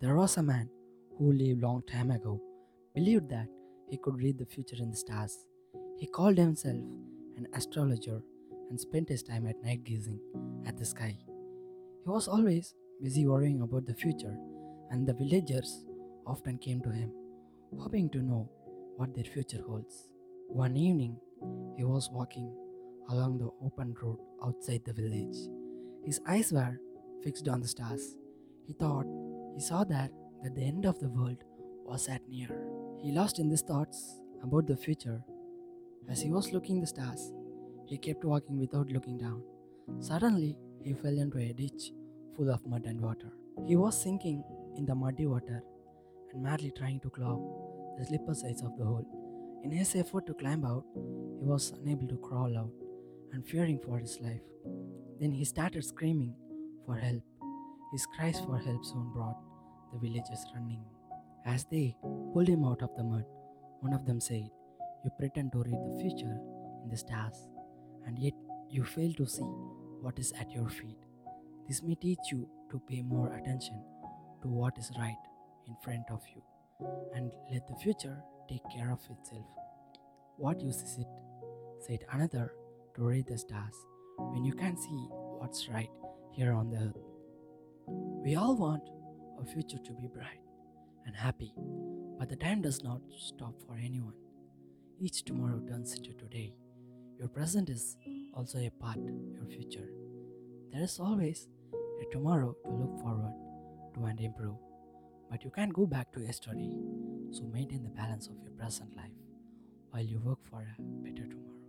There was a man who lived long time ago, believed that he could read the future in the stars. He called himself an astrologer and spent his time at night gazing at the sky. He was always busy worrying about the future, and the villagers often came to him, hoping to know what their future holds. One evening, he was walking along the open road outside the village. His eyes were fixed on the stars. He thought he saw that, that the end of the world was at near. He lost in his thoughts about the future. As he was looking the stars, he kept walking without looking down. Suddenly, he fell into a ditch full of mud and water. He was sinking in the muddy water and madly trying to claw the slipper sides of the hole. In his effort to climb out, he was unable to crawl out and fearing for his life. Then he started screaming for help. His cries for help soon brought the villagers running. As they pulled him out of the mud, one of them said, You pretend to read the future in the stars, and yet you fail to see what is at your feet. This may teach you to pay more attention to what is right in front of you and let the future take care of itself. What use is it, said another, to read the stars when you can see what's right here on the earth? We all want our future to be bright and happy, but the time does not stop for anyone. Each tomorrow turns into today. Your present is also a part of your future. There is always a tomorrow to look forward to and improve. But you can't go back to yesterday, so maintain the balance of your present life while you work for a better tomorrow.